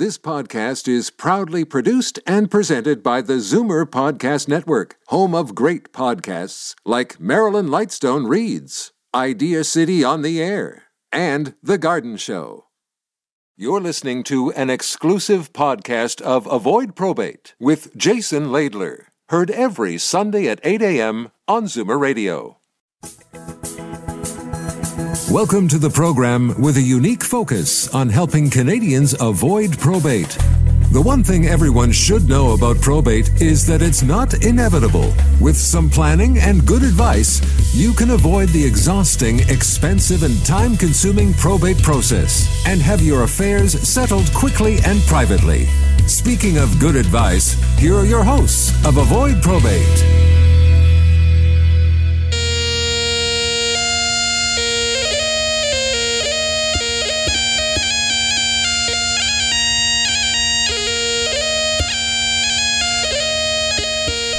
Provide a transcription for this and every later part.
This podcast is proudly produced and presented by the Zoomer Podcast Network, home of great podcasts like Marilyn Lightstone Reads, Idea City on the Air, and The Garden Show. You're listening to an exclusive podcast of Avoid Probate with Jason Laidler, heard every Sunday at 8 a.m. on Zoomer Radio. Welcome to the program with a unique focus on helping Canadians avoid probate. The one thing everyone should know about probate is that it's not inevitable. With some planning and good advice, you can avoid the exhausting, expensive, and time consuming probate process and have your affairs settled quickly and privately. Speaking of good advice, here are your hosts of Avoid Probate.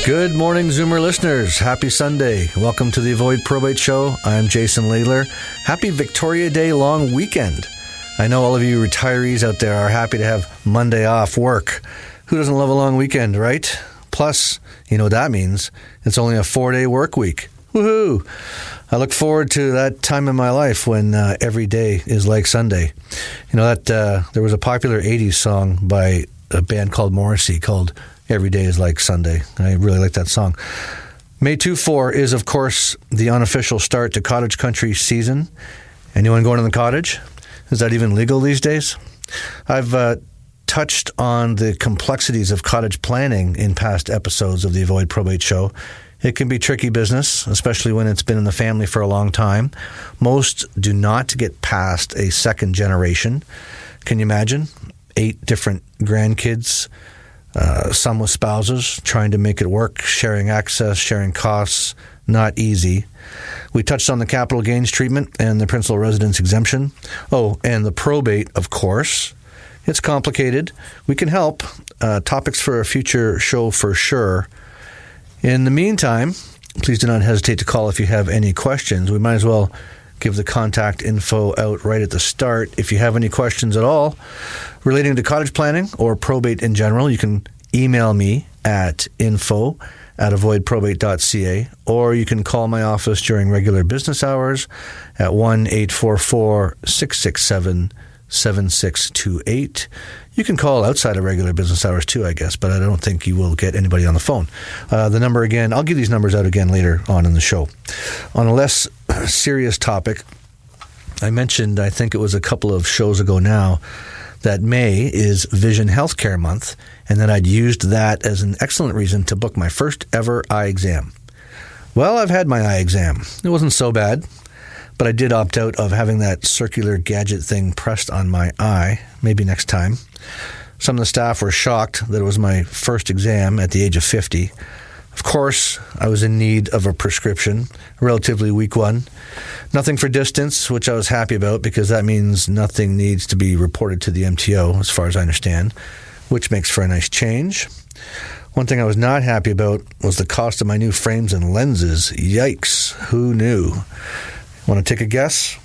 Good morning, Zoomer listeners. Happy Sunday. Welcome to the Avoid Probate Show. I'm Jason Laidler. Happy Victoria Day long weekend. I know all of you retirees out there are happy to have Monday off work. Who doesn't love a long weekend, right? Plus, you know what that means? It's only a four day work week. Woohoo! I look forward to that time in my life when uh, every day is like Sunday. You know that uh, there was a popular '80s song by a band called Morrissey called Every day is like Sunday. I really like that song. May 2 4 is, of course, the unofficial start to cottage country season. Anyone going to the cottage? Is that even legal these days? I've uh, touched on the complexities of cottage planning in past episodes of the Avoid Probate Show. It can be tricky business, especially when it's been in the family for a long time. Most do not get past a second generation. Can you imagine? Eight different grandkids uh, some with spouses, trying to make it work, sharing access, sharing costs, not easy. We touched on the capital gains treatment and the principal residence exemption. Oh, and the probate, of course. It's complicated. We can help. Uh, topics for a future show for sure. In the meantime, please do not hesitate to call if you have any questions. We might as well give the contact info out right at the start. If you have any questions at all relating to cottage planning or probate in general, you can email me at info at avoidprobate.ca or you can call my office during regular business hours at 1 844 667 7628. You can call outside of regular business hours too, I guess, but I don't think you will get anybody on the phone. Uh, the number again, I'll give these numbers out again later on in the show. On a less serious topic, I mentioned, I think it was a couple of shows ago now, that May is Vision Healthcare Month, and that I'd used that as an excellent reason to book my first ever eye exam. Well, I've had my eye exam. It wasn't so bad, but I did opt out of having that circular gadget thing pressed on my eye. Maybe next time. Some of the staff were shocked that it was my first exam at the age of 50. Of course, I was in need of a prescription, a relatively weak one. Nothing for distance, which I was happy about because that means nothing needs to be reported to the MTO, as far as I understand, which makes for a nice change. One thing I was not happy about was the cost of my new frames and lenses. Yikes, who knew? Want to take a guess?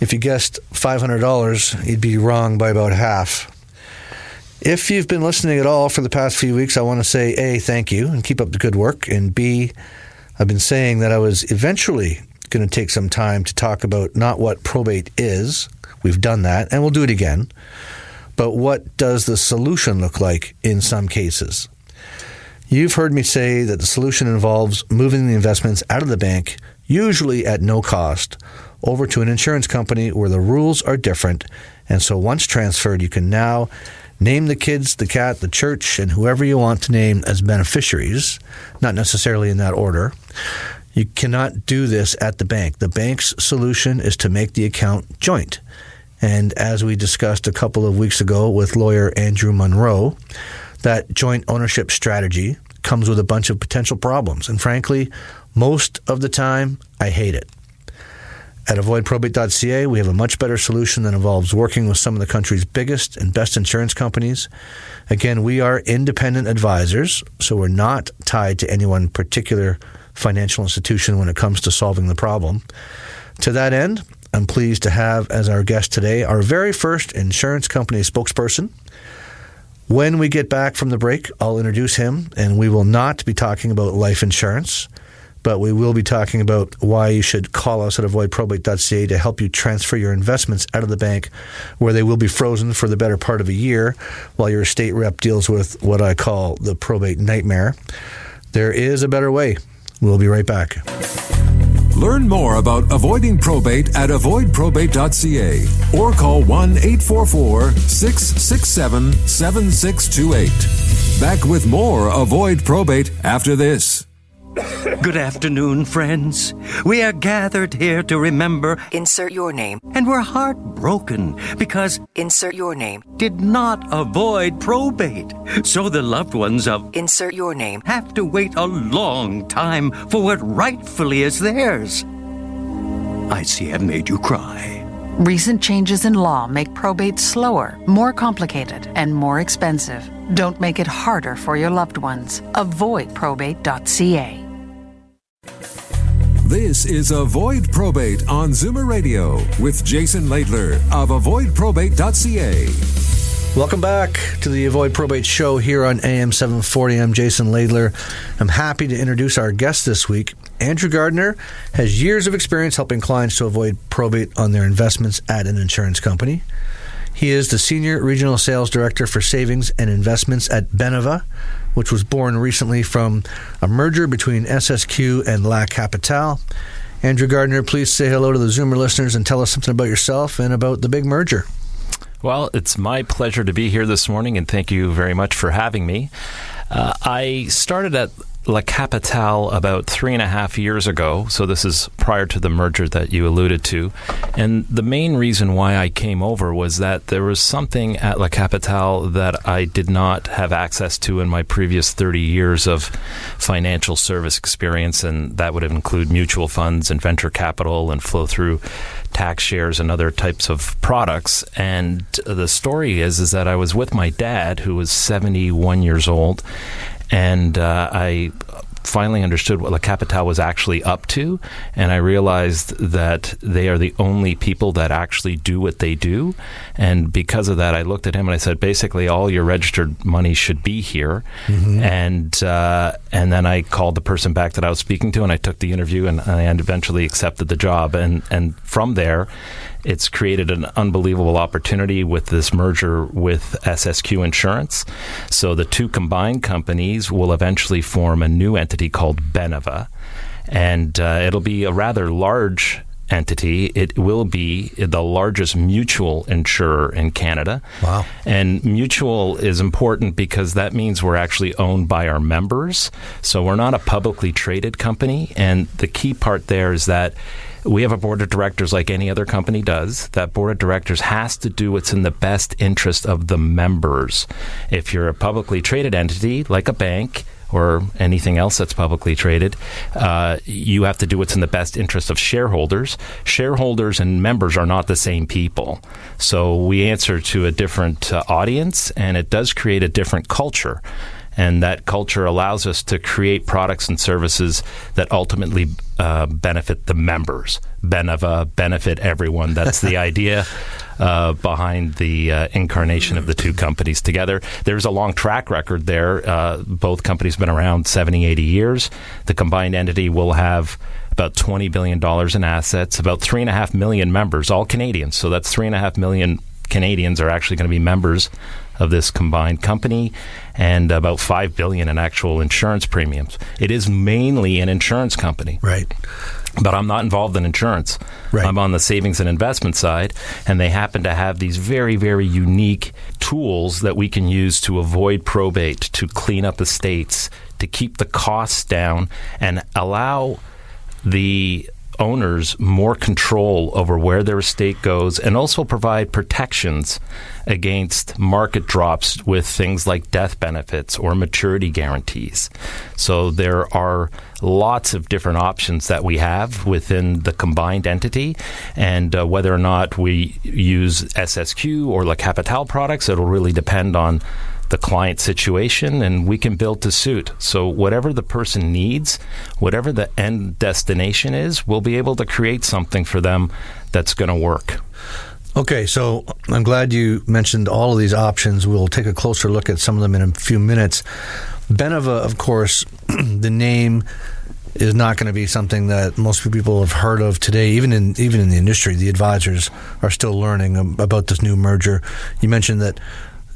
If you guessed $500, you'd be wrong by about half. If you've been listening at all for the past few weeks, I want to say A, thank you and keep up the good work. And B, I've been saying that I was eventually going to take some time to talk about not what probate is, we've done that, and we'll do it again, but what does the solution look like in some cases? You've heard me say that the solution involves moving the investments out of the bank, usually at no cost, over to an insurance company where the rules are different. And so once transferred, you can now Name the kids, the cat, the church, and whoever you want to name as beneficiaries, not necessarily in that order. You cannot do this at the bank. The bank's solution is to make the account joint. And as we discussed a couple of weeks ago with lawyer Andrew Monroe, that joint ownership strategy comes with a bunch of potential problems. And frankly, most of the time, I hate it. At avoidprobate.ca, we have a much better solution that involves working with some of the country's biggest and best insurance companies. Again, we are independent advisors, so we're not tied to any one particular financial institution when it comes to solving the problem. To that end, I'm pleased to have as our guest today our very first insurance company spokesperson, When we get back from the break, I'll introduce him, and we will not be talking about life insurance, but we will be talking about why you should call us at avoidprobate.ca to help you transfer your investments out of the bank where they will be frozen for the better part of a year while your estate rep deals with what I call the probate nightmare. There is a better way. We'll be right back. Learn more about avoiding probate at avoidprobate.ca or call 1 844 667 7628. Back with more Avoid Probate after this. Good afternoon, friends. We are gathered here to remember. Insert your name. And we're heartbroken because. Insert your name. Did not avoid probate. So the loved ones of. Insert your name. Have to wait a long time for what rightfully is theirs. I see I've made you cry. Recent changes in law make probate slower, more complicated, and more expensive. Don't make it harder for your loved ones. Avoid Avoidprobate.ca. This is Avoid Probate on Zoomer Radio with Jason Laidler of avoidprobate.ca. Welcome back to the Avoid Probate Show here on AM 740. I'm Jason Laidler. I'm happy to introduce our guest this week. Andrew Gardiner has years of experience helping clients to avoid probate on their investments at an insurance company. He is the Senior Regional Sales Director for Savings and Investments at Beneva, which was born recently from a merger between SSQ and La Capitale. Andrew Gardiner, please say hello to the Zoomer listeners and tell us something about yourself and about the big merger. Well, it's my pleasure to be here this morning, and thank you very much for having me. Uh, I started at La Capitale about three and a half years ago. So this is prior to the merger that you alluded to. And the main reason why I came over was that there was something at La Capitale that I did not have access to in my previous 30 years of financial service experience. And that would include mutual funds and venture capital and flow through tax shares and other types of products. And the story is, is that I was with my dad, who was 71 years old, and uh, I finally understood what La Capitale was actually up to, and I realized that they are the only people that actually do what they do. And because of that, I looked at him and I said, basically, all your registered money should be here. Mm-hmm. And uh, and then I called the person back that I was speaking to, and I took the interview, and I eventually accepted the job. And and from there, it's created an unbelievable opportunity with this merger with SSQ Insurance. So the two combined companies will eventually form a new entity called Beneva, and uh, it'll be a rather large entity. It will be the largest mutual insurer in Canada. Wow. And mutual is important because that means we're actually owned by our members. So we're not a publicly traded company. And the key part there is that we have a board of directors like any other company does. That board of directors has to do what's in the best interest of the members. If you're a publicly traded entity like a bank, or anything else that's publicly traded, uh, you have to do what's in the best interest of shareholders. Shareholders and members are not the same people. So we answer to a different uh, audience, and it does create a different culture. And that culture allows us to create products and services that ultimately uh, benefit the members. Beneva, benefit everyone. That's the idea. Uh, behind the uh, incarnation of the two companies together. There's a long track record there. Uh, both companies have been around 70, 80 years. The combined entity will have about $20 billion in assets, about 3.5 million members, all Canadians. So that's 3.5 million Canadians are actually going to be members of this combined company and about 5 billion in actual insurance premiums. It is mainly an insurance company. Right. But I'm not involved in insurance. Right. I'm on the savings and investment side, and they happen to have these very, very unique tools that we can use to avoid probate, to clean up estates, to keep the costs down, and allow the owners more control over where their estate goes and also provide protections against market drops with things like death benefits or maturity guarantees. So there are lots of different options that we have within the combined entity. And uh, whether or not we use SSQ or La Capitale products, it'll really depend on the client situation and we can build to suit. So whatever the person needs, whatever the end destination is, we'll be able to create something for them that's going to work. Okay, so I'm glad you mentioned all of these options. We'll take a closer look at some of them in a few minutes. Beneva, of course, the name is not going to be something that most people have heard of today. Even in even in the industry, the advisors are still learning um, about this new merger. You mentioned that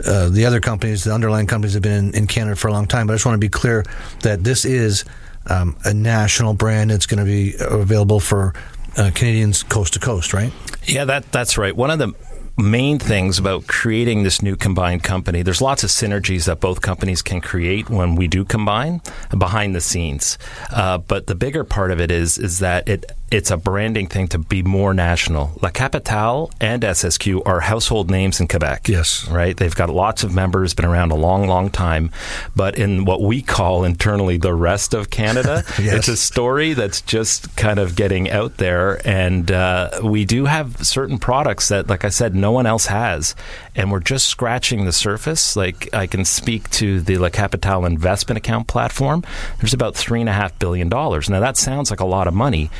uh, the other companies, the underlying companies, have been in, in, Canada for a long time. But I just want to be clear that this is um, a national brand. It's going to be available for uh, Canadians coast to coast, right? Yeah, that that's right. One of the main things about creating this new combined company. There's lots of synergies that both companies can create when we do combine behind the scenes. Uh, but the bigger part of it is is that it it's a branding thing to be more national. La Capitale and SSQ are household names in Quebec. Yes. Right? They've got lots of members, been around a long, long time. But in what we call internally the rest of Canada, yes. it's a story that's just kind of getting out there. And uh, we do have certain products that, like I said, no one else has. And we're just scratching the surface. Like I can speak to the La Capitale investment account platform. There's about $3.5 billion. Now, that sounds like a lot of money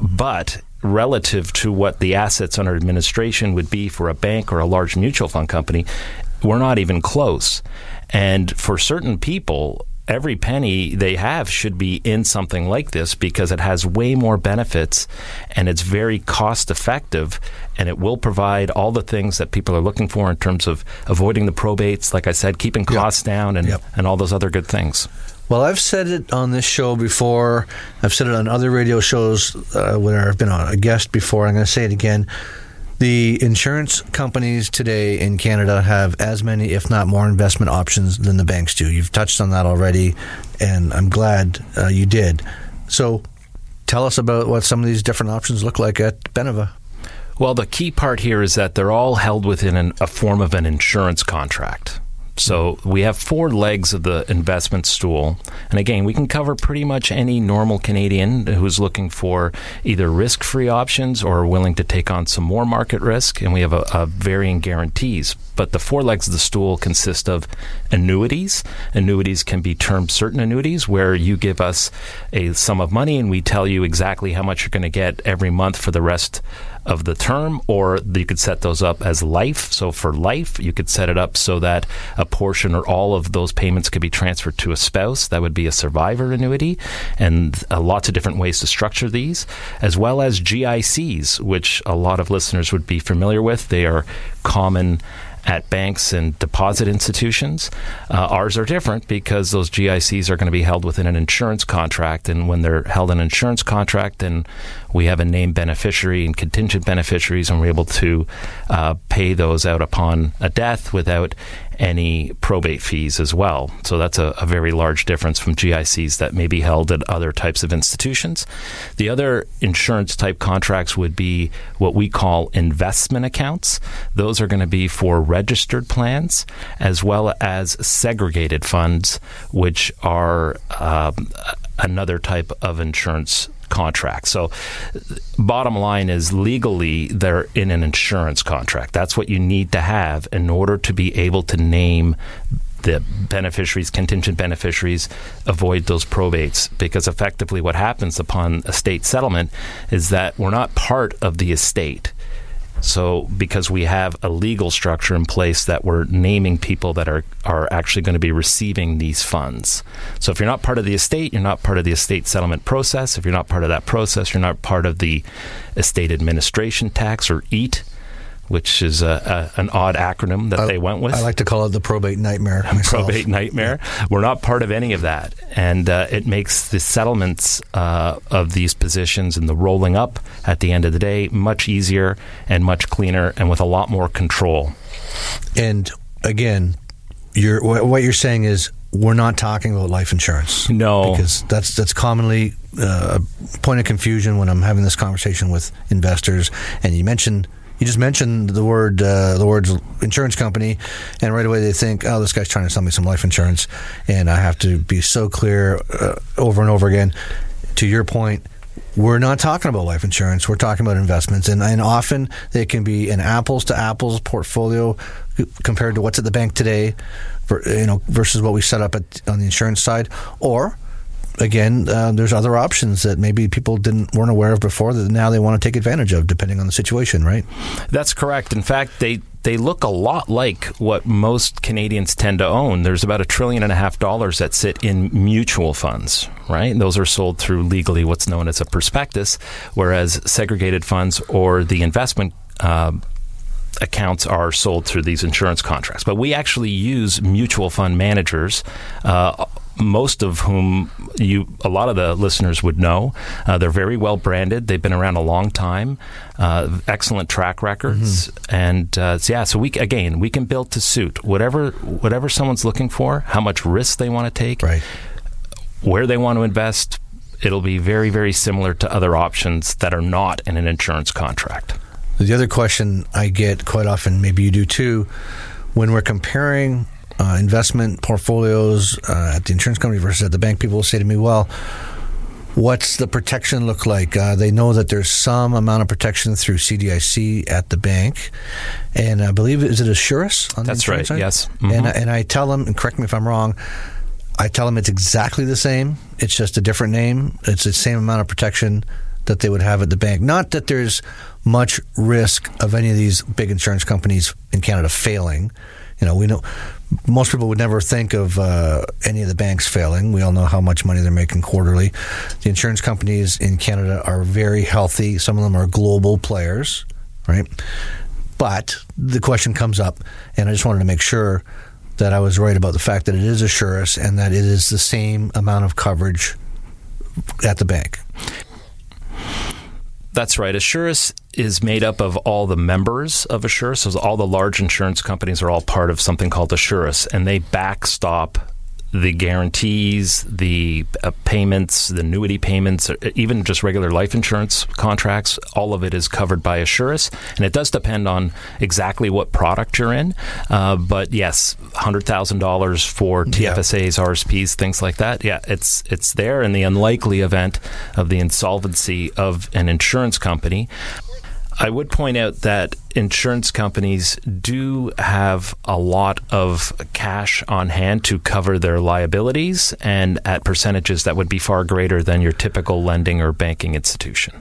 but relative to what the assets under administration would be for a bank or a large mutual fund company, we're not even close. And for certain people, every penny they have should be in something like this because it has way more benefits and it's very cost effective and it will provide all the things that people are looking for in terms of avoiding the probates, like I said, keeping costs yep. down and, yep. and all those other good things. Well, I've said it on this show before. I've said it on other radio shows uh, where I've been on a guest before. I'm going to say it again. The insurance companies today in Canada have as many, if not more, investment options than the banks do. You've touched on that already, and I'm glad uh, you did. So, tell us about what some of these different options look like at Beneva. Well, the key part here is that they're all held within an, a form of an insurance contract. So we have four legs of the investment stool. And again, we can cover pretty much any normal Canadian who's looking for either risk free options or willing to take on some more market risk. And we have a, a varying guarantees. But the four legs of the stool consist of annuities. Annuities can be term certain annuities where you give us a sum of money and we tell you exactly how much you're going to get every month for the rest of the term, or you could set those up as life. So for life, you could set it up so that a portion or all of those payments could be transferred to a spouse. That would be a survivor annuity, and uh, lots of different ways to structure these, as well as GICs, which a lot of listeners would be familiar with. They are common at banks and deposit institutions. Uh, ours are different because those GICs are going to be held within an insurance contract. And when they're held in an insurance contract, then we have a named beneficiary and contingent beneficiaries, and we're able to uh, pay those out upon a death without any probate fees as well. So that's a, a, very large difference from GICs that may be held at other types of institutions. The other insurance type contracts would be what we call investment accounts. Those are going to be for registered plans as well as segregated funds, which are um, another type of insurance contract. So, bottom line is legally they're in an insurance contract. That's what you need to have in order to be able to name the beneficiaries, contingent beneficiaries, avoid those probates. Because effectively, what happens upon estate settlement is that we're not part of the estate. So, because we have a legal structure in place that we're naming people that are, are actually going to be receiving these funds. So, if you're not part of the estate, you're not part of the estate settlement process. If you're not part of that process, you're not part of the estate administration tax or EAT which is a, a, an odd acronym that I, they went with. I like to call it the probate nightmare. probate nightmare. Yeah. We're not part of any of that, and uh, it makes the settlements uh, of these positions and the rolling up at the end of the day much easier and much cleaner, and with a lot more control. And again, you're, what you're saying is we're not talking about life insurance. No, because that's that's commonly uh, a point of confusion when I'm having this conversation with investors. And you mentioned you just mentioned the word uh, the words insurance company, and right away they think, oh, this guy's trying to sell me some life insurance, and I have to be so clear uh, over and over again. To your point, we're not talking about life insurance. We're talking about investments, and, and often they can be an apples to apples portfolio compared to what's at the bank today, for, you know, versus what we set up at, on the insurance side, or again, uh, there's other options that maybe people didn't weren't aware of before that now they want to take advantage of, depending on the situation, right? That's correct. In fact, they they look a lot like what most Canadians tend to own. There's about a trillion and a half dollars that sit in mutual funds, right? And those are sold through legally what's known as a prospectus, whereas segregated funds or the investment. Uh, accounts are sold through these insurance contracts. But we actually use mutual fund managers. Uh, most of whom you a lot of the listeners would know. Uh, they're very well branded. They've been around a long time. Uh, excellent track records, mm-hmm. and uh, so yeah. So we again we can build to suit whatever whatever someone's looking for, how much risk they want to take, right. where they want to invest. It'll be very very similar to other options that are not in an insurance contract. The other question I get quite often, maybe you do too, when we're comparing uh, investment portfolios uh, at the insurance company versus at the bank, people will say to me, well, what's the protection look like? Uh, they know that there's some amount of protection through CDIC at the bank, and I believe is it Assuris? That's right. Side? Yes. Mm-hmm. And and I tell them, and correct me if I'm wrong. I tell them it's exactly the same. It's just a different name. It's the same amount of protection that they would have at the bank. Not that there's much risk of any of these big insurance companies in Canada failing. You know, we know most people would never think of uh, any of the banks failing. We all know how much money they're making quarterly. The insurance companies in Canada are very healthy. Some of them are global players, right? But the question comes up, and I just wanted to make sure that I was right about the fact that it is Assuris and that it is the same amount of coverage at the bank. That's right. Assuris is made up of all the members of Assuris. So all the large insurance companies are all part of something called Assuris, and they backstop the guarantees, the uh, payments, the annuity payments, uh, even just regular life insurance contracts, all of it is covered by Assuris. And it does depend on exactly what product you're in. Uh, but yes, $100,000 for TFSAs, yeah. RSPs, things like that. Yeah, it's, it's there in the unlikely event of the insolvency of an insurance company. I would point out that insurance companies do have a lot of cash on hand to cover their liabilities and at percentages that would be far greater than your typical lending or banking institution.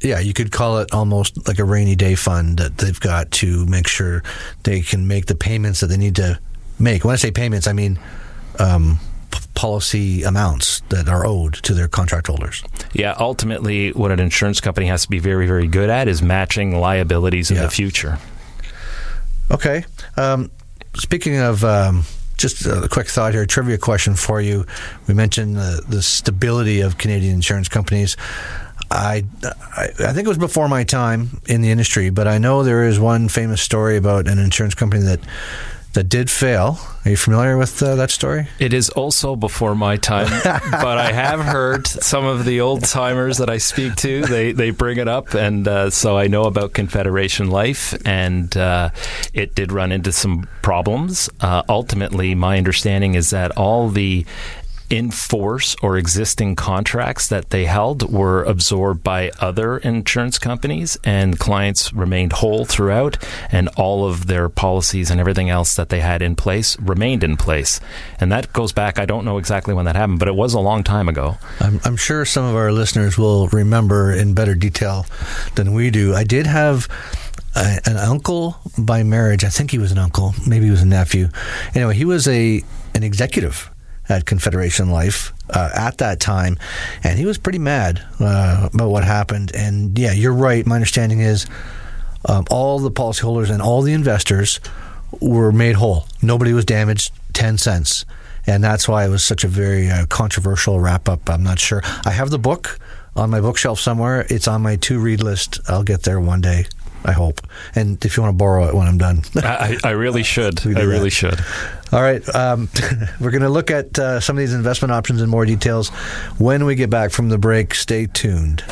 Yeah, you could call it almost like a rainy day fund that they've got to make sure they can make the payments that they need to make. When I say payments, I mean um, policy amounts that are owed to their contract holders. Yeah, ultimately, what an insurance company has to be very, very good at is matching liabilities in yeah. the future. Okay. Um, speaking of. Um, just a quick thought here, trivia question for you. We mentioned the, the stability of Canadian insurance companies. I, I, I think it was before my time in the industry, but I know there is one famous story about an insurance company that that did fail. Are you familiar with uh, that story? It is also before my time, but I have heard some of the old timers that I speak to. They they bring it up, and uh, so I know about Confederation Life, and uh, it did run into some problems. Uh, ultimately, my understanding is that all the in force or existing contracts that they held were absorbed by other insurance companies, and clients remained whole throughout, and all of their policies and everything else that they had in place remained in place. And that goes back, I don't know exactly when that happened, but it was a long time ago. I'm, I'm sure some of our listeners will remember in better detail than we do. I did have. An uncle by marriage. I think he was an uncle. Maybe he was a nephew. Anyway, he was a an executive at Confederation Life uh, at that time, and he was pretty mad uh, about what happened. And yeah, you're right. My understanding is um, all the policyholders and all the investors were made whole. Nobody was damaged. Ten cents, and that's why it was such a very uh, controversial wrap up. I'm not sure. I have the book on my bookshelf somewhere. It's on my to read list. I'll get there one day. I hope. And if you want to borrow it when I'm done, I, I, really should. I really that. should. All right. Um, we're going to look at uh, some of these investment options in more details when we get back from the break. Stay tuned.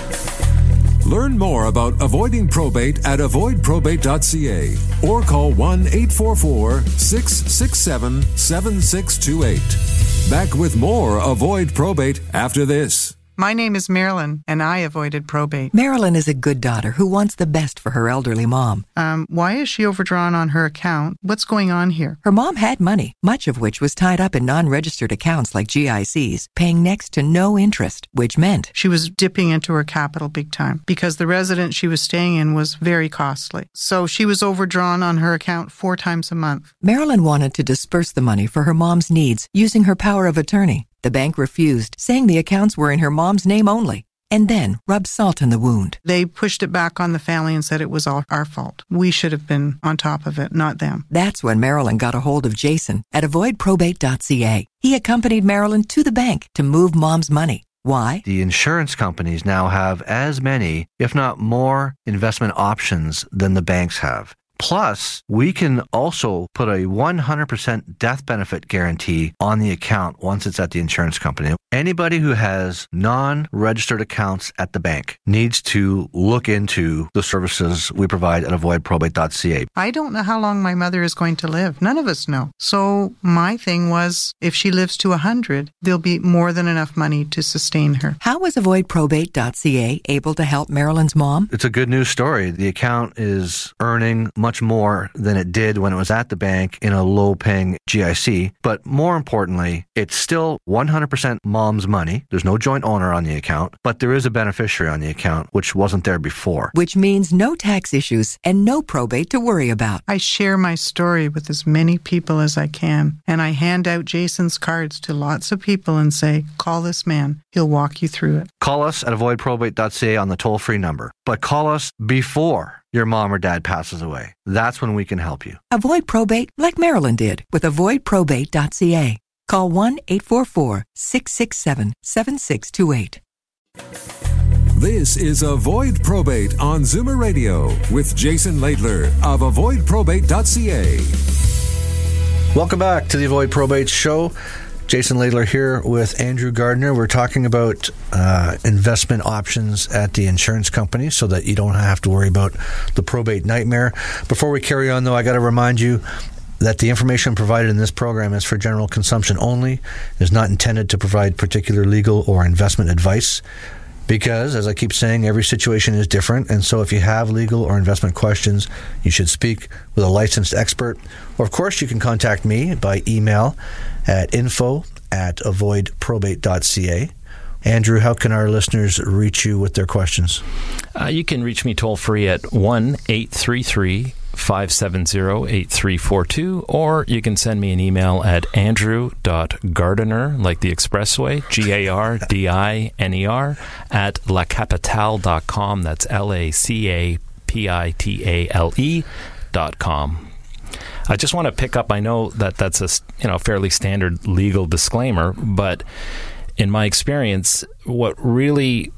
Learn more about avoiding probate at avoidprobate.ca or call 1 844 667 7628. Back with more Avoid Probate after this. My name is Marilyn, and I avoided probate. Marilyn is a good daughter who wants the best for her elderly mom. Um, why is she overdrawn on her account? What's going on here? Her mom had money, much of which was tied up in non registered accounts like GICs, paying next to no interest, which meant She was dipping into her capital big time because the residence she was staying in was very costly. So she was overdrawn on her account four times a month. Marilyn wanted to disperse the money for her mom's needs using her power of attorney. The bank refused, saying the accounts were in her mom's name only, and then rubbed salt in the wound. They pushed it back on the family and said it was all our fault. We should have been on top of it, not them. That's when Marilyn got a hold of Jason at avoidprobate.ca. He accompanied Marilyn to the bank to move mom's money. Why? The insurance companies now have as many, if not more, investment options than the banks have. Plus, we can also put a 100% death benefit guarantee on the account once it's at the insurance company. Anybody who has non registered accounts at the bank needs to look into the services we provide at avoidprobate.ca. I don't know how long my mother is going to live. None of us know. So my thing was if she lives to 100, there'll be more than enough money to sustain her. How was avoidprobate.ca able to help Marilyn's mom? It's a good news story. The account is earning much more than it did when it was at the bank in a low paying GIC. But more importantly, it's still 100% mom's money. There's no joint owner on the account, but there is a beneficiary on the account, which wasn't there before. Which means no tax issues and no probate to worry about. I share my story with as many people as I can, and I hand out Jason's cards to lots of people and say, call this man. He'll walk you through it. Call us at avoidprobate.ca on the toll free number, but call us before your mom or dad passes away. That's when we can help you. Avoid probate like Marilyn did with avoidprobate.ca. Call 1 844 667 7628. This is Avoid Probate on Zoomer Radio with Jason Laidler of avoidprobate.ca. Welcome back to the Avoid Probate Show. Jason Laidler here with Andrew Gardiner. We're talking about uh, investment options at the insurance company so that you don't have to worry about the probate nightmare. Before we carry on, though, I got to remind you that the information provided in this program is for general consumption only, is not intended to provide particular legal or investment advice. Because, as I keep saying, every situation is different. And so, if you have legal or investment questions, you should speak with a licensed expert. Or, of course, you can contact me by email at info at avoidprobate.ca. Andrew, how can our listeners reach you with their questions? Uh, you can reach me toll free at 1 833 570 8342, or you can send me an email at andrew.gardiner, like the expressway, G A R D I N E R, at lacapitale.com. That's L A C A P I T A L E dot com. I just want to pick up. I know that that's a you know fairly standard legal disclaimer, but in my experience, what really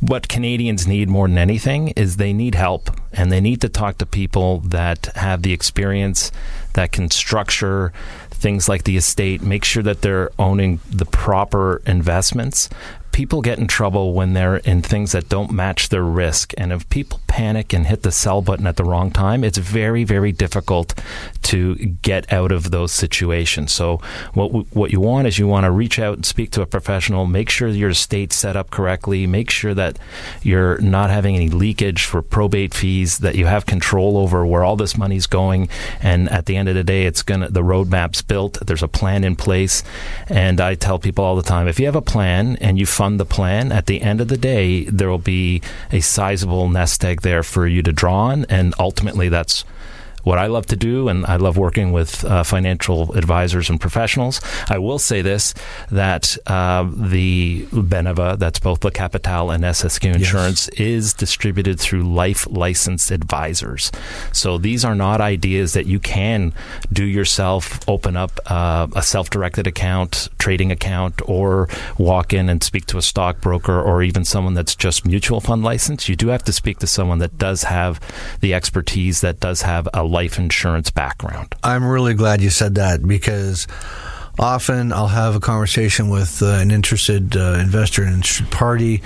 what Canadians need more than anything is they need help and they need to talk to people that have the experience that can structure things like the estate, make sure that they're owning the proper investments. People get in trouble when they're in things that don't match their risk. And if people panic and hit the sell button at the wrong time, it's very, very difficult to get out of those situations. So, what, what you want is you want to reach out and speak to a professional, make sure your estate's set up correctly, make sure that you're not having any leakage for probate fees, that you have control over where all this money's going. And at the end of the day, it's to, the roadmap's built, there's a plan in place. And I tell people all the time if you have a plan and you fund the plan, at the end of the day, there will be a sizable nest egg there for you to draw on. And ultimately, that's what I love to do, and I love working with uh, financial advisors and professionals. I will say this that uh, the Beneva, that's both La Capitale and SSQ Insurance, yes. is distributed through life licensed advisors. So these are not ideas that you can do yourself, open up uh, a self directed account, trading account, or walk in and speak to a stockbroker or even someone that's just mutual fund licensed. You do have to speak to someone that does have the expertise, that does have a life insurance background. I'm really glad you said that because often I'll have a conversation with uh, an interested uh, investor and interested party.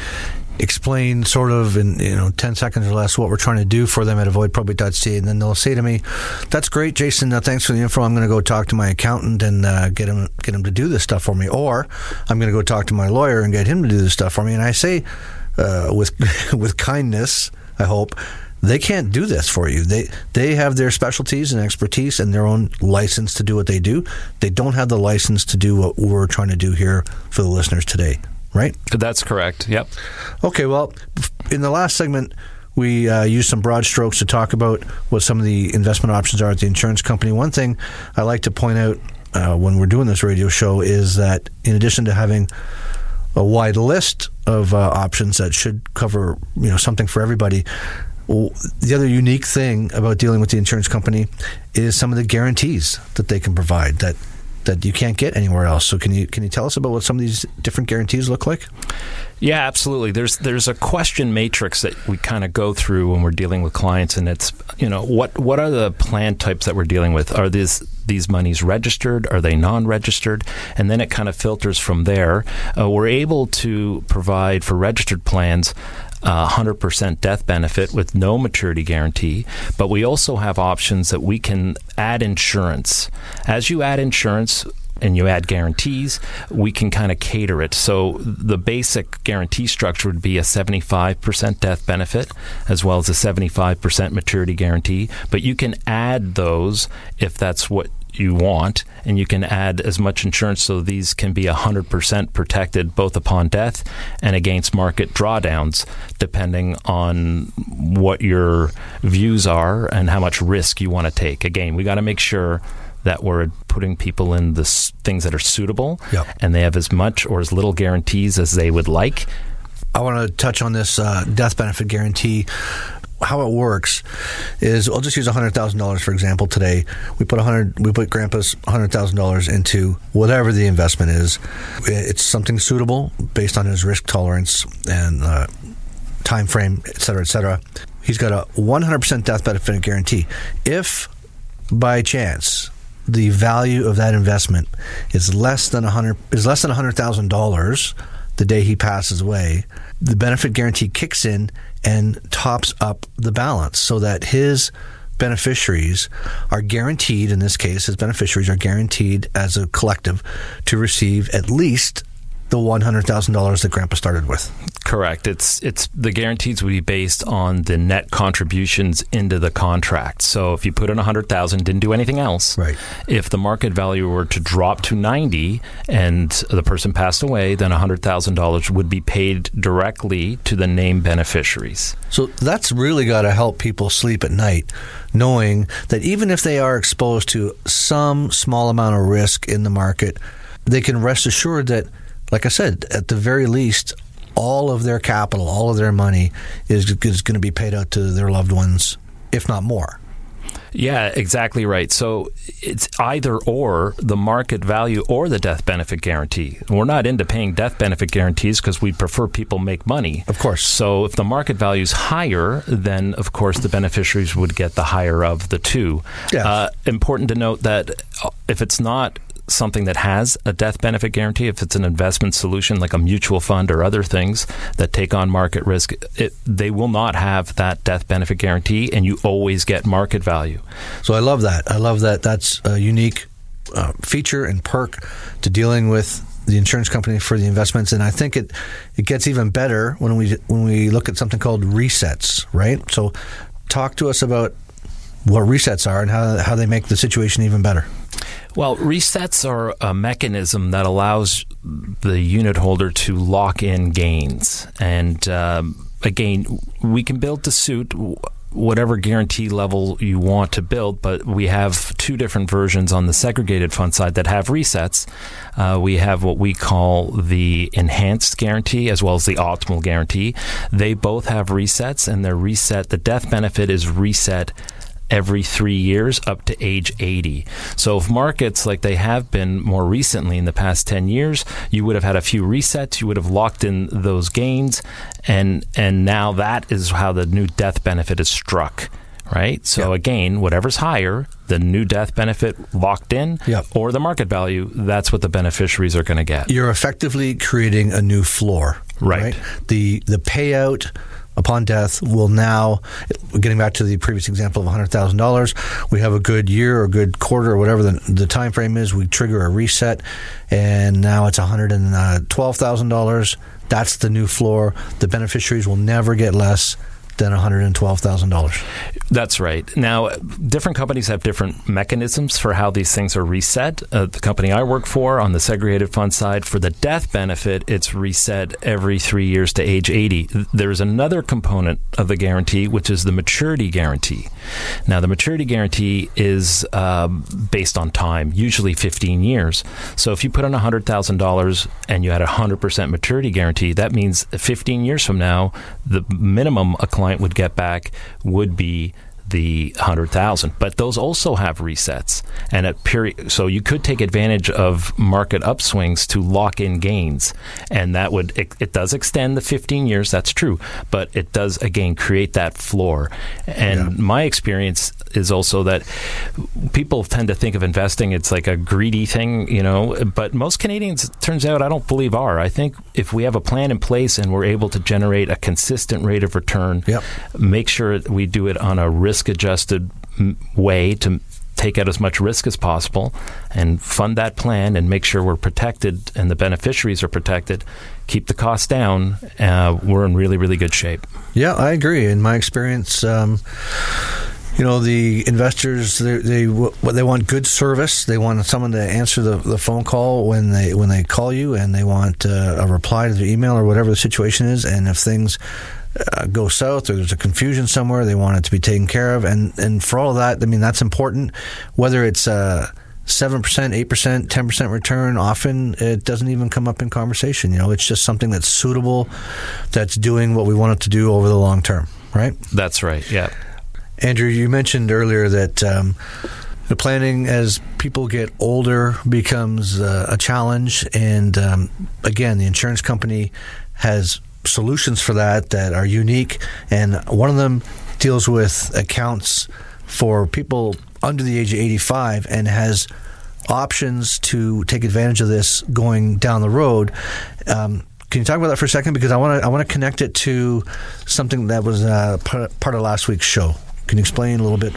explain sort of in you know 10 seconds or less what we're trying to do for them at avoidprobate.ca and then they'll say to me that's great jason uh, thanks for the info i'm going to go talk to my accountant and uh, get him get him to do this stuff for me or i'm going to go talk to my lawyer and get him to do this stuff for me and i say uh, with with kindness i hope they can't do this for you. They they have their specialties and expertise and their own license to do what they do. They don't have the license to do what we're trying to do here for the listeners today right? That's correct. Yep. Okay, well, in the last segment, we uh, used some broad strokes to talk about what some of the investment options are at the insurance company. One thing I like to point out uh, when we're doing this radio show is that in addition to having a wide list of uh, options that should cover you know something for everybody, the other unique thing about dealing with the insurance company is some of the guarantees that they can provide that that you can't get anywhere else. So can you can you tell us about what some of these different guarantees look like? Yeah, absolutely. There's there's a question matrix that we kind of go through when we're dealing with clients, and it's you know what what are the plan types that we're dealing with? Are these these monies registered? Are they non-registered? And then it kind of filters from there. Uh, we're able to provide for registered plans uh, 100% death benefit with no maturity guarantee, but we also have options that we can add insurance. As you add insurance, and you add guarantees, we can kind of cater it. So the basic guarantee structure would be a 75% death benefit as well as a 75% maturity guarantee, but you can add those if that's what you want, and you can add as much insurance so these can be 100% protected both upon death and against market drawdowns, depending on what your views are and how much risk you want to take. Again, we got to make sure that we're putting people in the things that are suitable yep. and they have as much or as little guarantees as they would like. I want to touch on this uh, death benefit guarantee how it works is I'll just use hundred thousand dollars for example. Today we put hundred we put Grandpa's hundred thousand dollars into whatever the investment is. It's something suitable based on his risk tolerance and uh, time frame, et cetera, et cetera. He's got a one hundred percent death benefit guarantee. If by chance the value of that investment is less than a hundred is less than hundred thousand dollars the day he passes away, the benefit guarantee kicks in and tops up the balance so that his beneficiaries are guaranteed, in this case, his beneficiaries are guaranteed as a collective to receive at least the one hundred thousand dollars that Grandpa started with. Correct. It's it's the guarantees would be based on the net contributions into the contract. So if you put in a hundred thousand, didn't do anything else. Right. If the market value were to drop to ninety and the person passed away, then a hundred thousand dollars would be paid directly to the named beneficiaries. So that's really got to help people sleep at night, knowing that even if they are exposed to some small amount of risk in the market, they can rest assured that like I said, at the very least, all of their capital, all of their money is, is going to be paid out to their loved ones, if not more. Yeah, exactly right. So it's either or the market value or the death benefit guarantee. We're not into paying death benefit guarantees because we prefer people make money. Of course. So if the market value is higher, then of course the beneficiaries would get the higher of the two. Yeah. Uh, important to note that if it's not something that has a death benefit guarantee, if it's an investment solution like a mutual fund or other things that take on market risk, it, they will not have that death benefit guarantee, and you always get market value. So I love that. I love that. That's a unique uh, feature and perk to dealing with the insurance company for the investments, and I think it it gets even better when we when we look at something called resets, right? So, talk to us about what resets are and how how they make the situation even better. Well, resets are a mechanism that allows the unit holder to lock in gains. And um, again, we can build to suit whatever guarantee level you want to build, but we have two different versions on the segregated fund side that have resets. Uh, we have what we call the enhanced guarantee as well as the optimal guarantee. They both have resets, and they're reset. The death benefit is reset every three years up to age 80. So if markets like they have been more recently in the past 10 years, you would have had a few resets, you would have locked in those gains, and and now that is how the new death benefit is struck. Right. So yep. again, whatever's higher, the new death benefit locked in, yep. or the market value, that's what the beneficiaries are going to get. You're effectively creating a new floor Right. The the payout upon death will now getting back to the previous example of $100,000 we have a good year or good quarter or whatever the, the time frame is we trigger a reset and now it's $112,000 that's the new floor. The beneficiaries will never get less than $112,000. That's right. Now, different companies have different mechanisms for how these things are reset. Uh, the company I work for on the segregated fund side, for the death benefit, it's reset every three years to age 80. There's another component of the guarantee, which is the maturity guarantee. Now, the maturity guarantee is um, based on time, usually 15 years. So if you put in $100,000 and you had a 100% maturity guarantee, that means 15 years from now, the minimum a client client would get back would be the 100,000 but those also have resets and at period so you could take advantage of market upswings to lock in gains and that would it, it, does extend the 15 years that's true but it does again create that floor and yeah. my experience is also that people tend to think of investing it's like a greedy thing you know but most Canadians turns out I don't believe are I think if we have a plan in place and we're able to generate a consistent rate of return yep. make sure we do it on a risk risk adjusted way to take out as much risk as possible and fund that plan and make sure we're protected and the beneficiaries are protected, keep the costs down, uh, we're in really, really good shape. Yeah, I agree. In my experience, um, you know the investors they, they they want good service they want someone to answer the, the phone call when they when they call you and they want uh, a reply to the email or whatever the situation is and if things uh, go south or there's a confusion somewhere, they want it to be taken care of. And, and for all of that, I mean, that's important. Whether it's uh, 7%, 8%, 10% return, often it doesn't even come up in conversation. You know, it's just something that's suitable, that's doing what we want it to do over the long term, right? That's right, yeah. Andrew, you mentioned earlier that. Um, the planning as people get older becomes uh, a challenge, and um, again, the insurance company has solutions for that that are unique, and one of them deals with accounts for people under the age of 85 and has options to take advantage of this going down the road. Um, can you talk about that for a second? Because I want to I want to connect it to something that was uh, part of last week's show. Can you explain a little bit?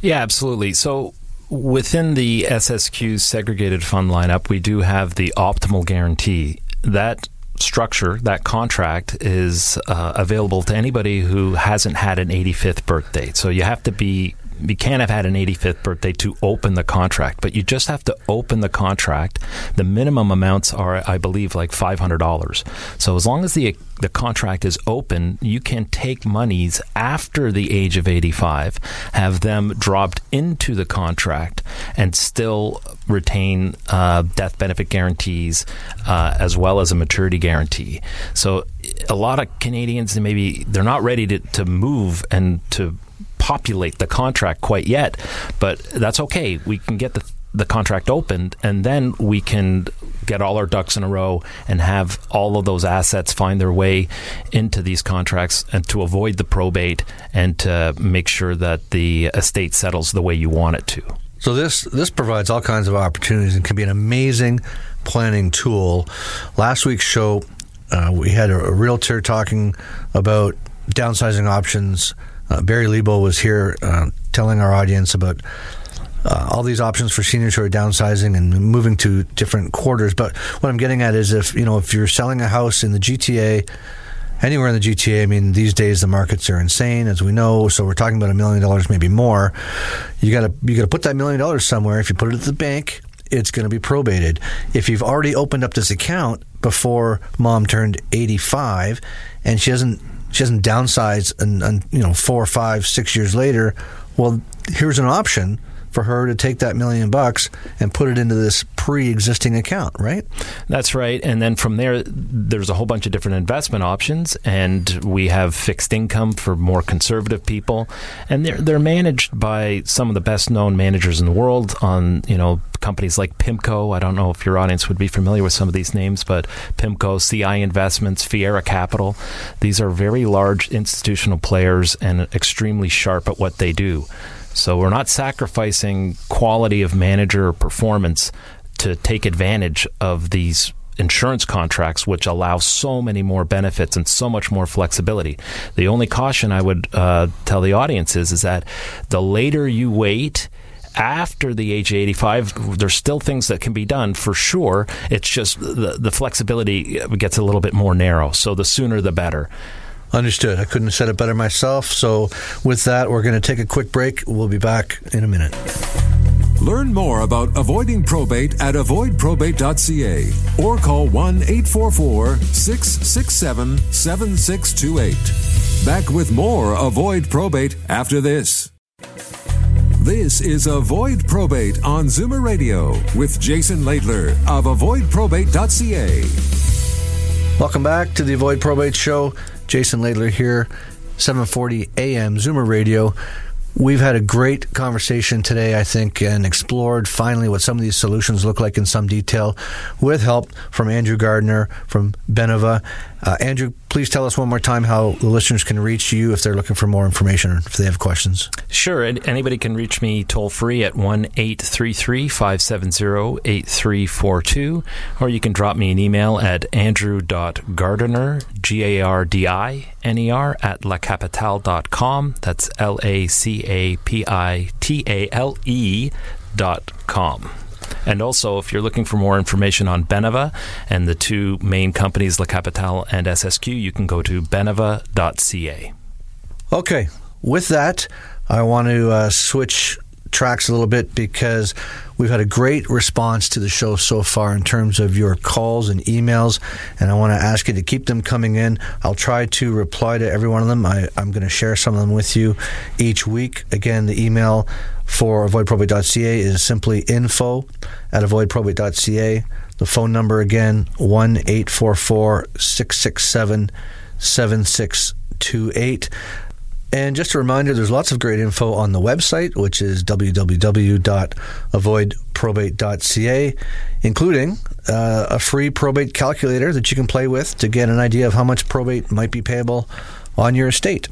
Yeah, absolutely. So within the SSQ segregated fund lineup, we do have the optimal guarantee. That structure, that contract, is uh, available to anybody who hasn't had an 85th birthday. So you have to be you can't have had an 85th birthday to open the contract, but you just have to open the contract. The minimum amounts are, I believe, like $500. So as long as the the contract is open, you can take monies after the age of 85, have them dropped into the contract, and still retain uh, death benefit guarantees uh, as well as a maturity guarantee. So a lot of Canadians maybe they're not ready to, to move and to populate the contract quite yet, but that's okay. We can get the the contract opened, and then we can get all our ducks in a row and have all of those assets find their way into these contracts, and to avoid the probate and to make sure that the estate settles the way you want it to. So this this provides all kinds of opportunities and can be an amazing planning tool. Last week's show, uh, we had a, a realtor talking about downsizing options uh, Barry Lebo was here uh, telling our audience about uh, all these options for seniors who are downsizing and moving to different quarters. But what I'm getting at is if you know if you're selling a house in the GTA, anywhere in the GTA, I mean these days the markets are insane, as we know. So we're talking about a million dollars, maybe more. You got to you got to put that million dollars somewhere. If you put it at the bank, it's going to be probated. If you've already opened up this account before mom turned 85 and she hasn't she doesn't downsize and, and you know four, five, six years later. Well, here's an option for her to take that million bucks and put it into this pre-existing account, right? That's right. And then from there, there's a whole bunch of different investment options, and we have fixed income for more conservative people, and they're they're managed by some of the best known managers in the world on you know companies like PIMCO. I don't know if your audience would be familiar with some of these names, but PIMCO, CI Investments, Fiera Capital, these are very large institutional players and extremely sharp at what they do. So we're not sacrificing quality of manager or performance to take advantage of these insurance contracts, which allow so many more benefits and so much more flexibility. The only caution I would uh, tell the audience is, is that the later you wait, after the age of 85, there's still things that can be done for sure. It's just the, the flexibility gets a little bit more narrow. So the sooner the better. Understood. I couldn't have said it better myself. So, with that, we're going to take a quick break. We'll be back in a minute. Learn more about avoiding probate at avoidprobate.ca or call 1 844 667 7628. Back with more Avoid Probate after this. This is Avoid Probate on Zoomer Radio with Jason Laidler of avoidprobate.ca. Welcome back to the Avoid Probate Show. Jason Laidler here, 740 AM Zoomer Radio. We've had a great conversation today, I think, and explored finally what some of these solutions look like in some detail with help from Andrew Gardiner from Beneva. Uh, Andrew, please tell us one more time how the listeners can reach you if they're looking for more information or if they have questions. Sure. Anybody can reach me toll free at 1 833 570 8342, or you can drop me an email at andrew.gardiner, G A R D I N E R, at lacapitale.com. That's L A C A P I T A L E dot com. And also, if you're looking for more information on Beneva and the two main companies, La Capitale and SSQ, you can go to beneva.ca. Okay, with that, I want to uh, switch tracks a little bit because we've had a great response to the show so far in terms of your calls and emails, and I want to ask you to keep them coming in. I'll try to reply to every one of them. I, am going to share some of them with you each week. Again, the email for avoidprobate.ca is simply info at avoidprobate.ca. The phone number again, 1 844 667 7628. And just a reminder, there's lots of great info on the website, which is www.avoidprobate.ca, including uh, a free probate calculator that you can play with to get an idea of how much probate might be payable on your estate.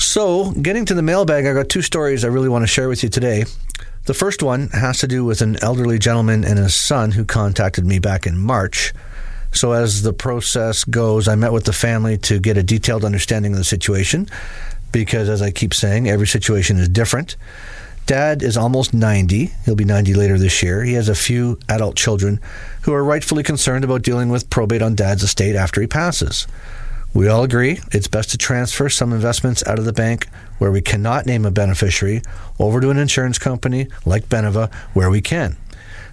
So, getting to the mailbag, I got two stories I really want to share with you today. The first one has to do with an elderly gentleman and his son who contacted me back in March. So, as the process goes, I met with the family to get a detailed understanding of the situation because, as I keep saying, every situation is different. Dad is almost 90. He'll be 90 later this year. He has a few adult children who are rightfully concerned about dealing with probate on dad's estate after he passes. We all agree it's best to transfer some investments out of the bank where we cannot name a beneficiary over to an insurance company like Beneva where we can.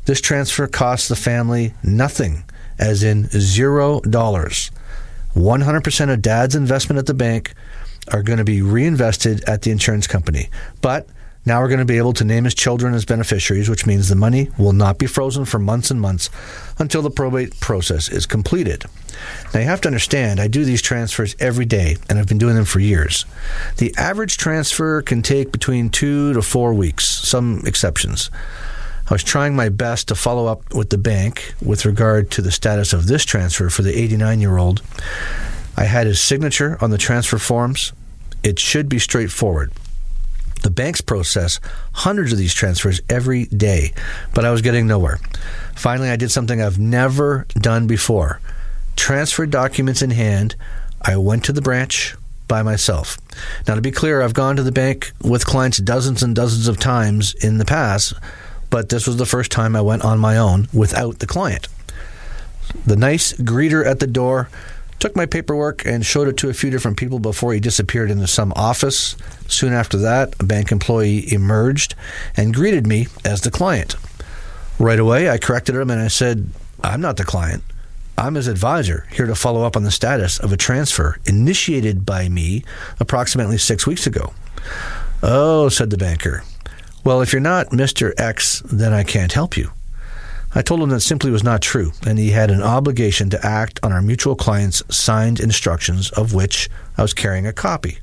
This transfer costs the family nothing, as in zero dollars. 100% of dad's investment at the bank are going to be reinvested at the insurance company. But now we're going to be able to name his children as beneficiaries, which means the money will not be frozen for months and months until the probate process is completed. Now, you have to understand, I do these transfers every day, and I've been doing them for years. The average transfer can take between two to four weeks, some exceptions. I was trying my best to follow up with the bank with regard to the status of this transfer for the 89 year old. I had his signature on the transfer forms. It should be straightforward. The banks process hundreds of these transfers every day, but I was getting nowhere. Finally, I did something I've never done before transferred documents in hand. I went to the branch by myself. Now, to be clear, I've gone to the bank with clients dozens and dozens of times in the past, but this was the first time I went on my own without the client. The nice greeter at the door took my paperwork and showed it to a few different people before he disappeared into some office. Soon after that, a bank employee emerged and greeted me as the client. Right away, I corrected him and I said, I'm not the client. I'm his advisor, here to follow up on the status of a transfer initiated by me approximately six weeks ago. Oh, said the banker. Well, if you're not Mr. X, then I can't help you. I told him that simply was not true, and he had an obligation to act on our mutual client's signed instructions, of which I was carrying a copy.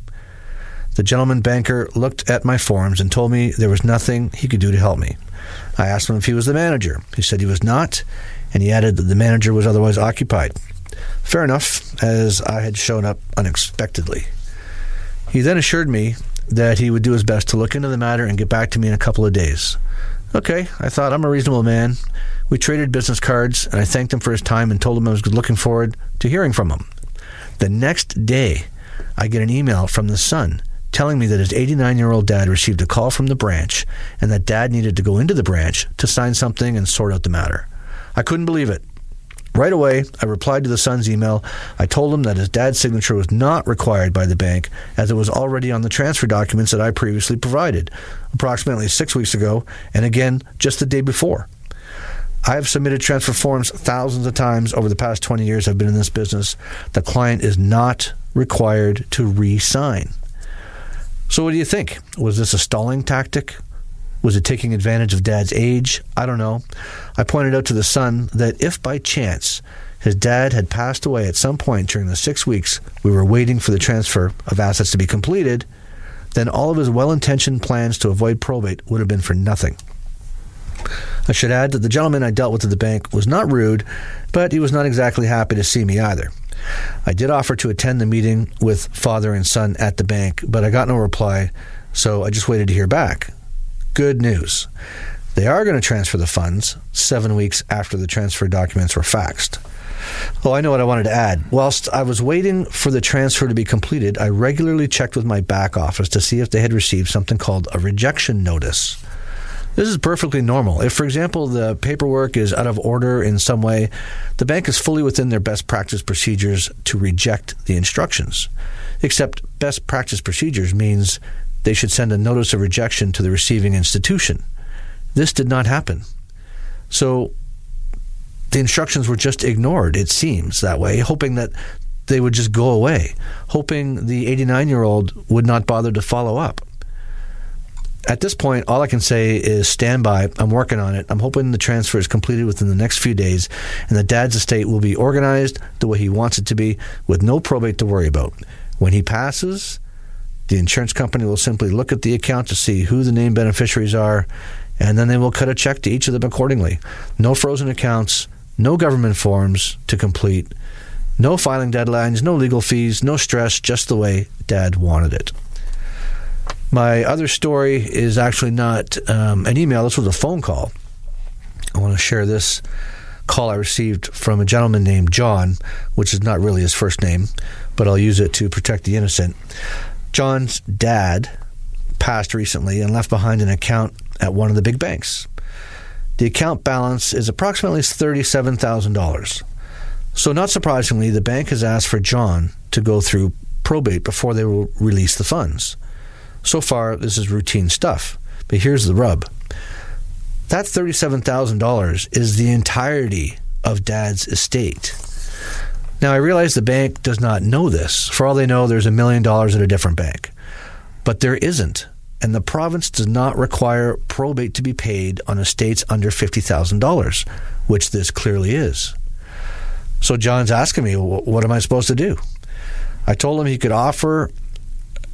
The gentleman banker looked at my forms and told me there was nothing he could do to help me. I asked him if he was the manager. He said he was not, and he added that the manager was otherwise occupied. Fair enough, as I had shown up unexpectedly. He then assured me that he would do his best to look into the matter and get back to me in a couple of days. Okay, I thought I'm a reasonable man. We traded business cards, and I thanked him for his time and told him I was looking forward to hearing from him. The next day, I get an email from the son telling me that his 89 year old dad received a call from the branch and that dad needed to go into the branch to sign something and sort out the matter. I couldn't believe it. Right away, I replied to the son's email. I told him that his dad's signature was not required by the bank as it was already on the transfer documents that I previously provided, approximately six weeks ago, and again just the day before. I have submitted transfer forms thousands of times over the past 20 years I've been in this business. The client is not required to re sign. So, what do you think? Was this a stalling tactic? Was it taking advantage of dad's age? I don't know. I pointed out to the son that if by chance his dad had passed away at some point during the six weeks we were waiting for the transfer of assets to be completed, then all of his well intentioned plans to avoid probate would have been for nothing. I should add that the gentleman I dealt with at the bank was not rude, but he was not exactly happy to see me either. I did offer to attend the meeting with father and son at the bank, but I got no reply, so I just waited to hear back good news. They are going to transfer the funds seven weeks after the transfer documents were faxed. Oh, I know what I wanted to add. Whilst I was waiting for the transfer to be completed, I regularly checked with my back office to see if they had received something called a rejection notice. This is perfectly normal. If, for example, the paperwork is out of order in some way, the bank is fully within their best practice procedures to reject the instructions. Except best practice procedures means they should send a notice of rejection to the receiving institution. This did not happen. So the instructions were just ignored, it seems that way, hoping that they would just go away, hoping the 89 year old would not bother to follow up. At this point, all I can say is stand by. I'm working on it. I'm hoping the transfer is completed within the next few days and the dad's estate will be organized the way he wants it to be with no probate to worry about. When he passes, the insurance company will simply look at the account to see who the named beneficiaries are, and then they will cut a check to each of them accordingly. No frozen accounts, no government forms to complete, no filing deadlines, no legal fees, no stress, just the way Dad wanted it. My other story is actually not um, an email, this was a phone call. I want to share this call I received from a gentleman named John, which is not really his first name, but I'll use it to protect the innocent. John's dad passed recently and left behind an account at one of the big banks. The account balance is approximately $37,000. So, not surprisingly, the bank has asked for John to go through probate before they will release the funds. So far, this is routine stuff. But here's the rub that $37,000 is the entirety of dad's estate. Now, I realize the bank does not know this. For all they know, there's a million dollars at a different bank. But there isn't. And the province does not require probate to be paid on estates under $50,000, which this clearly is. So John's asking me, what am I supposed to do? I told him he could offer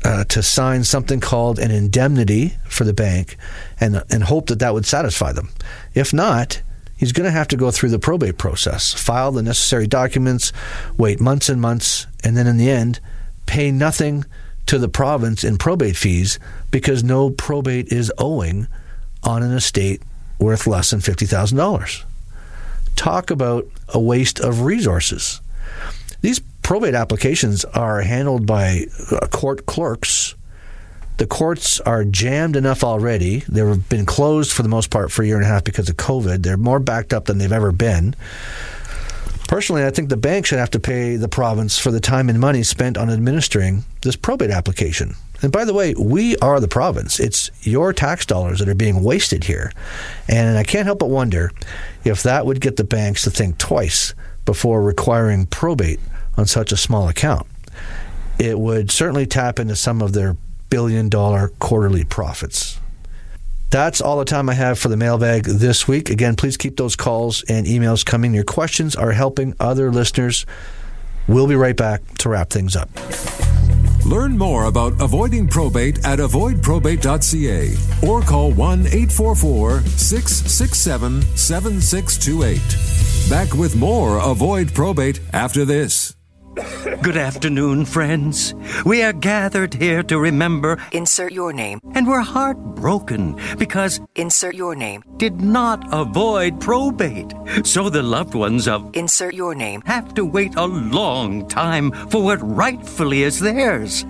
uh, to sign something called an indemnity for the bank and, and hope that that would satisfy them. If not, he's going to have to go through the probate process, file the necessary documents, wait months and months, and then in the end, pay nothing to the province in probate fees because no probate is owing on an estate worth less than $50,000. Talk about a waste of resources. These probate applications are handled by uh, court clerks the courts are jammed enough already. They've been closed for the most part for a year and a half because of COVID. They're more backed up than they've ever been. Personally, I think the bank should have to pay the province for the time and money spent on administering this probate application. And by the way, we are the province. It's your tax dollars that are being wasted here. And I can't help but wonder if that would get the banks to think twice before requiring probate on such a small account. It would certainly tap into some of their billion dollar quarterly profits. That's all the time I have for the mailbag this week. Again, please keep those calls and emails coming. Your questions are helping other listeners. We'll be right back to wrap things up. Learn more about avoiding probate at avoidprobate.ca or call 1 844 667 7628. Back with more Avoid Probate after this. Good afternoon, friends. We are gathered here to remember, Insert your name. and we're heartbroken because Insert your name. did not avoid probate. So the loved ones of Insert your name. have to wait a long time for what rightfully is theirs.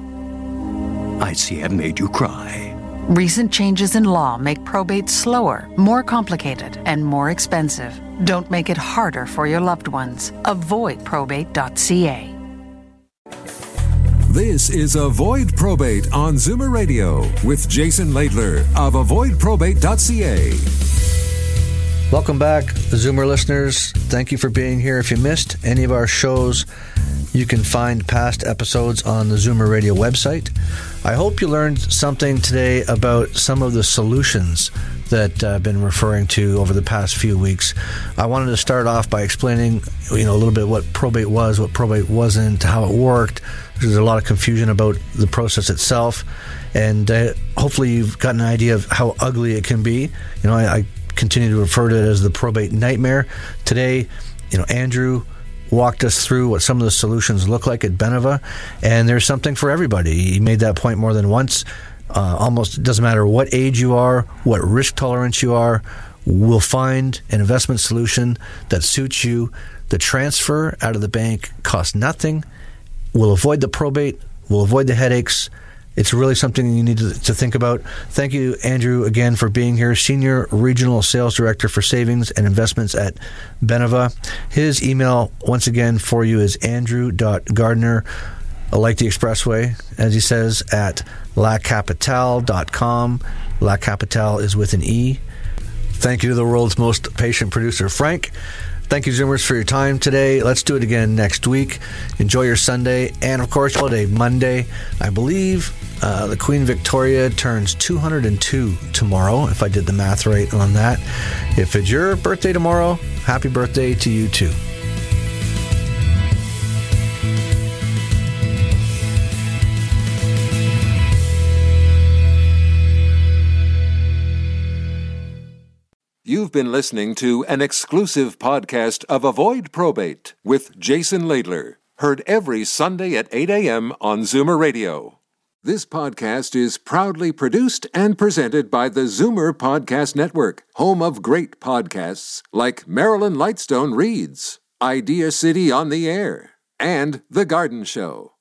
I see I've made you cry. Recent changes in law make probate slower, more complicated, and more expensive. Don't make it harder for your loved ones. Avoid probate.ca. This is Avoid Probate on Zoomer Radio with Jason Laidler of avoidprobate.ca. Welcome back, Zoomer listeners. Thank you for being here. If you missed any of our shows, you can find past episodes on the Zoomer Radio website. I hope you learned something today about some of the solutions that uh, I've been referring to over the past few weeks. I wanted to start off by explaining, you know, a little bit what probate was, what probate wasn't, how it worked. There's a lot of confusion about the process itself, and uh, hopefully you've got an idea of how ugly it can be. You know, I, I continue to refer to it as the probate nightmare. Today, you know, Andrew walked us through what some of the solutions look like at Beneva, and there's something for everybody. He made that point more than once. Uh, almost doesn't matter what age you are, what risk tolerance you are, we'll find an investment solution that suits you. The transfer out of the bank costs nothing. We'll avoid the probate. We'll avoid the headaches. It's really something you need to, to think about. Thank you, Andrew, again for being here, Senior Regional Sales Director for Savings and Investments at Beneva. His email, once again, for you is andrew.gardiner, like the expressway, as he says, at lacapitale.com. La Capitale is with an E. Thank you to the world's most patient producer, Frank. Thank you, Zoomers, for your time today. Let's do it again next week. Enjoy your Sunday and, of course, holiday Monday. I believe uh, the Queen Victoria turns 202 tomorrow, if I did the math right on that. If it's your birthday tomorrow, happy birthday to you too. You've been listening to an exclusive podcast of Avoid Probate with Jason Laidler, heard every Sunday at 8 a.m. on Zoomer Radio. This podcast is proudly produced and presented by the Zoomer Podcast Network, home of great podcasts like Marilyn Lightstone Reads, Idea City on the Air, and The Garden Show.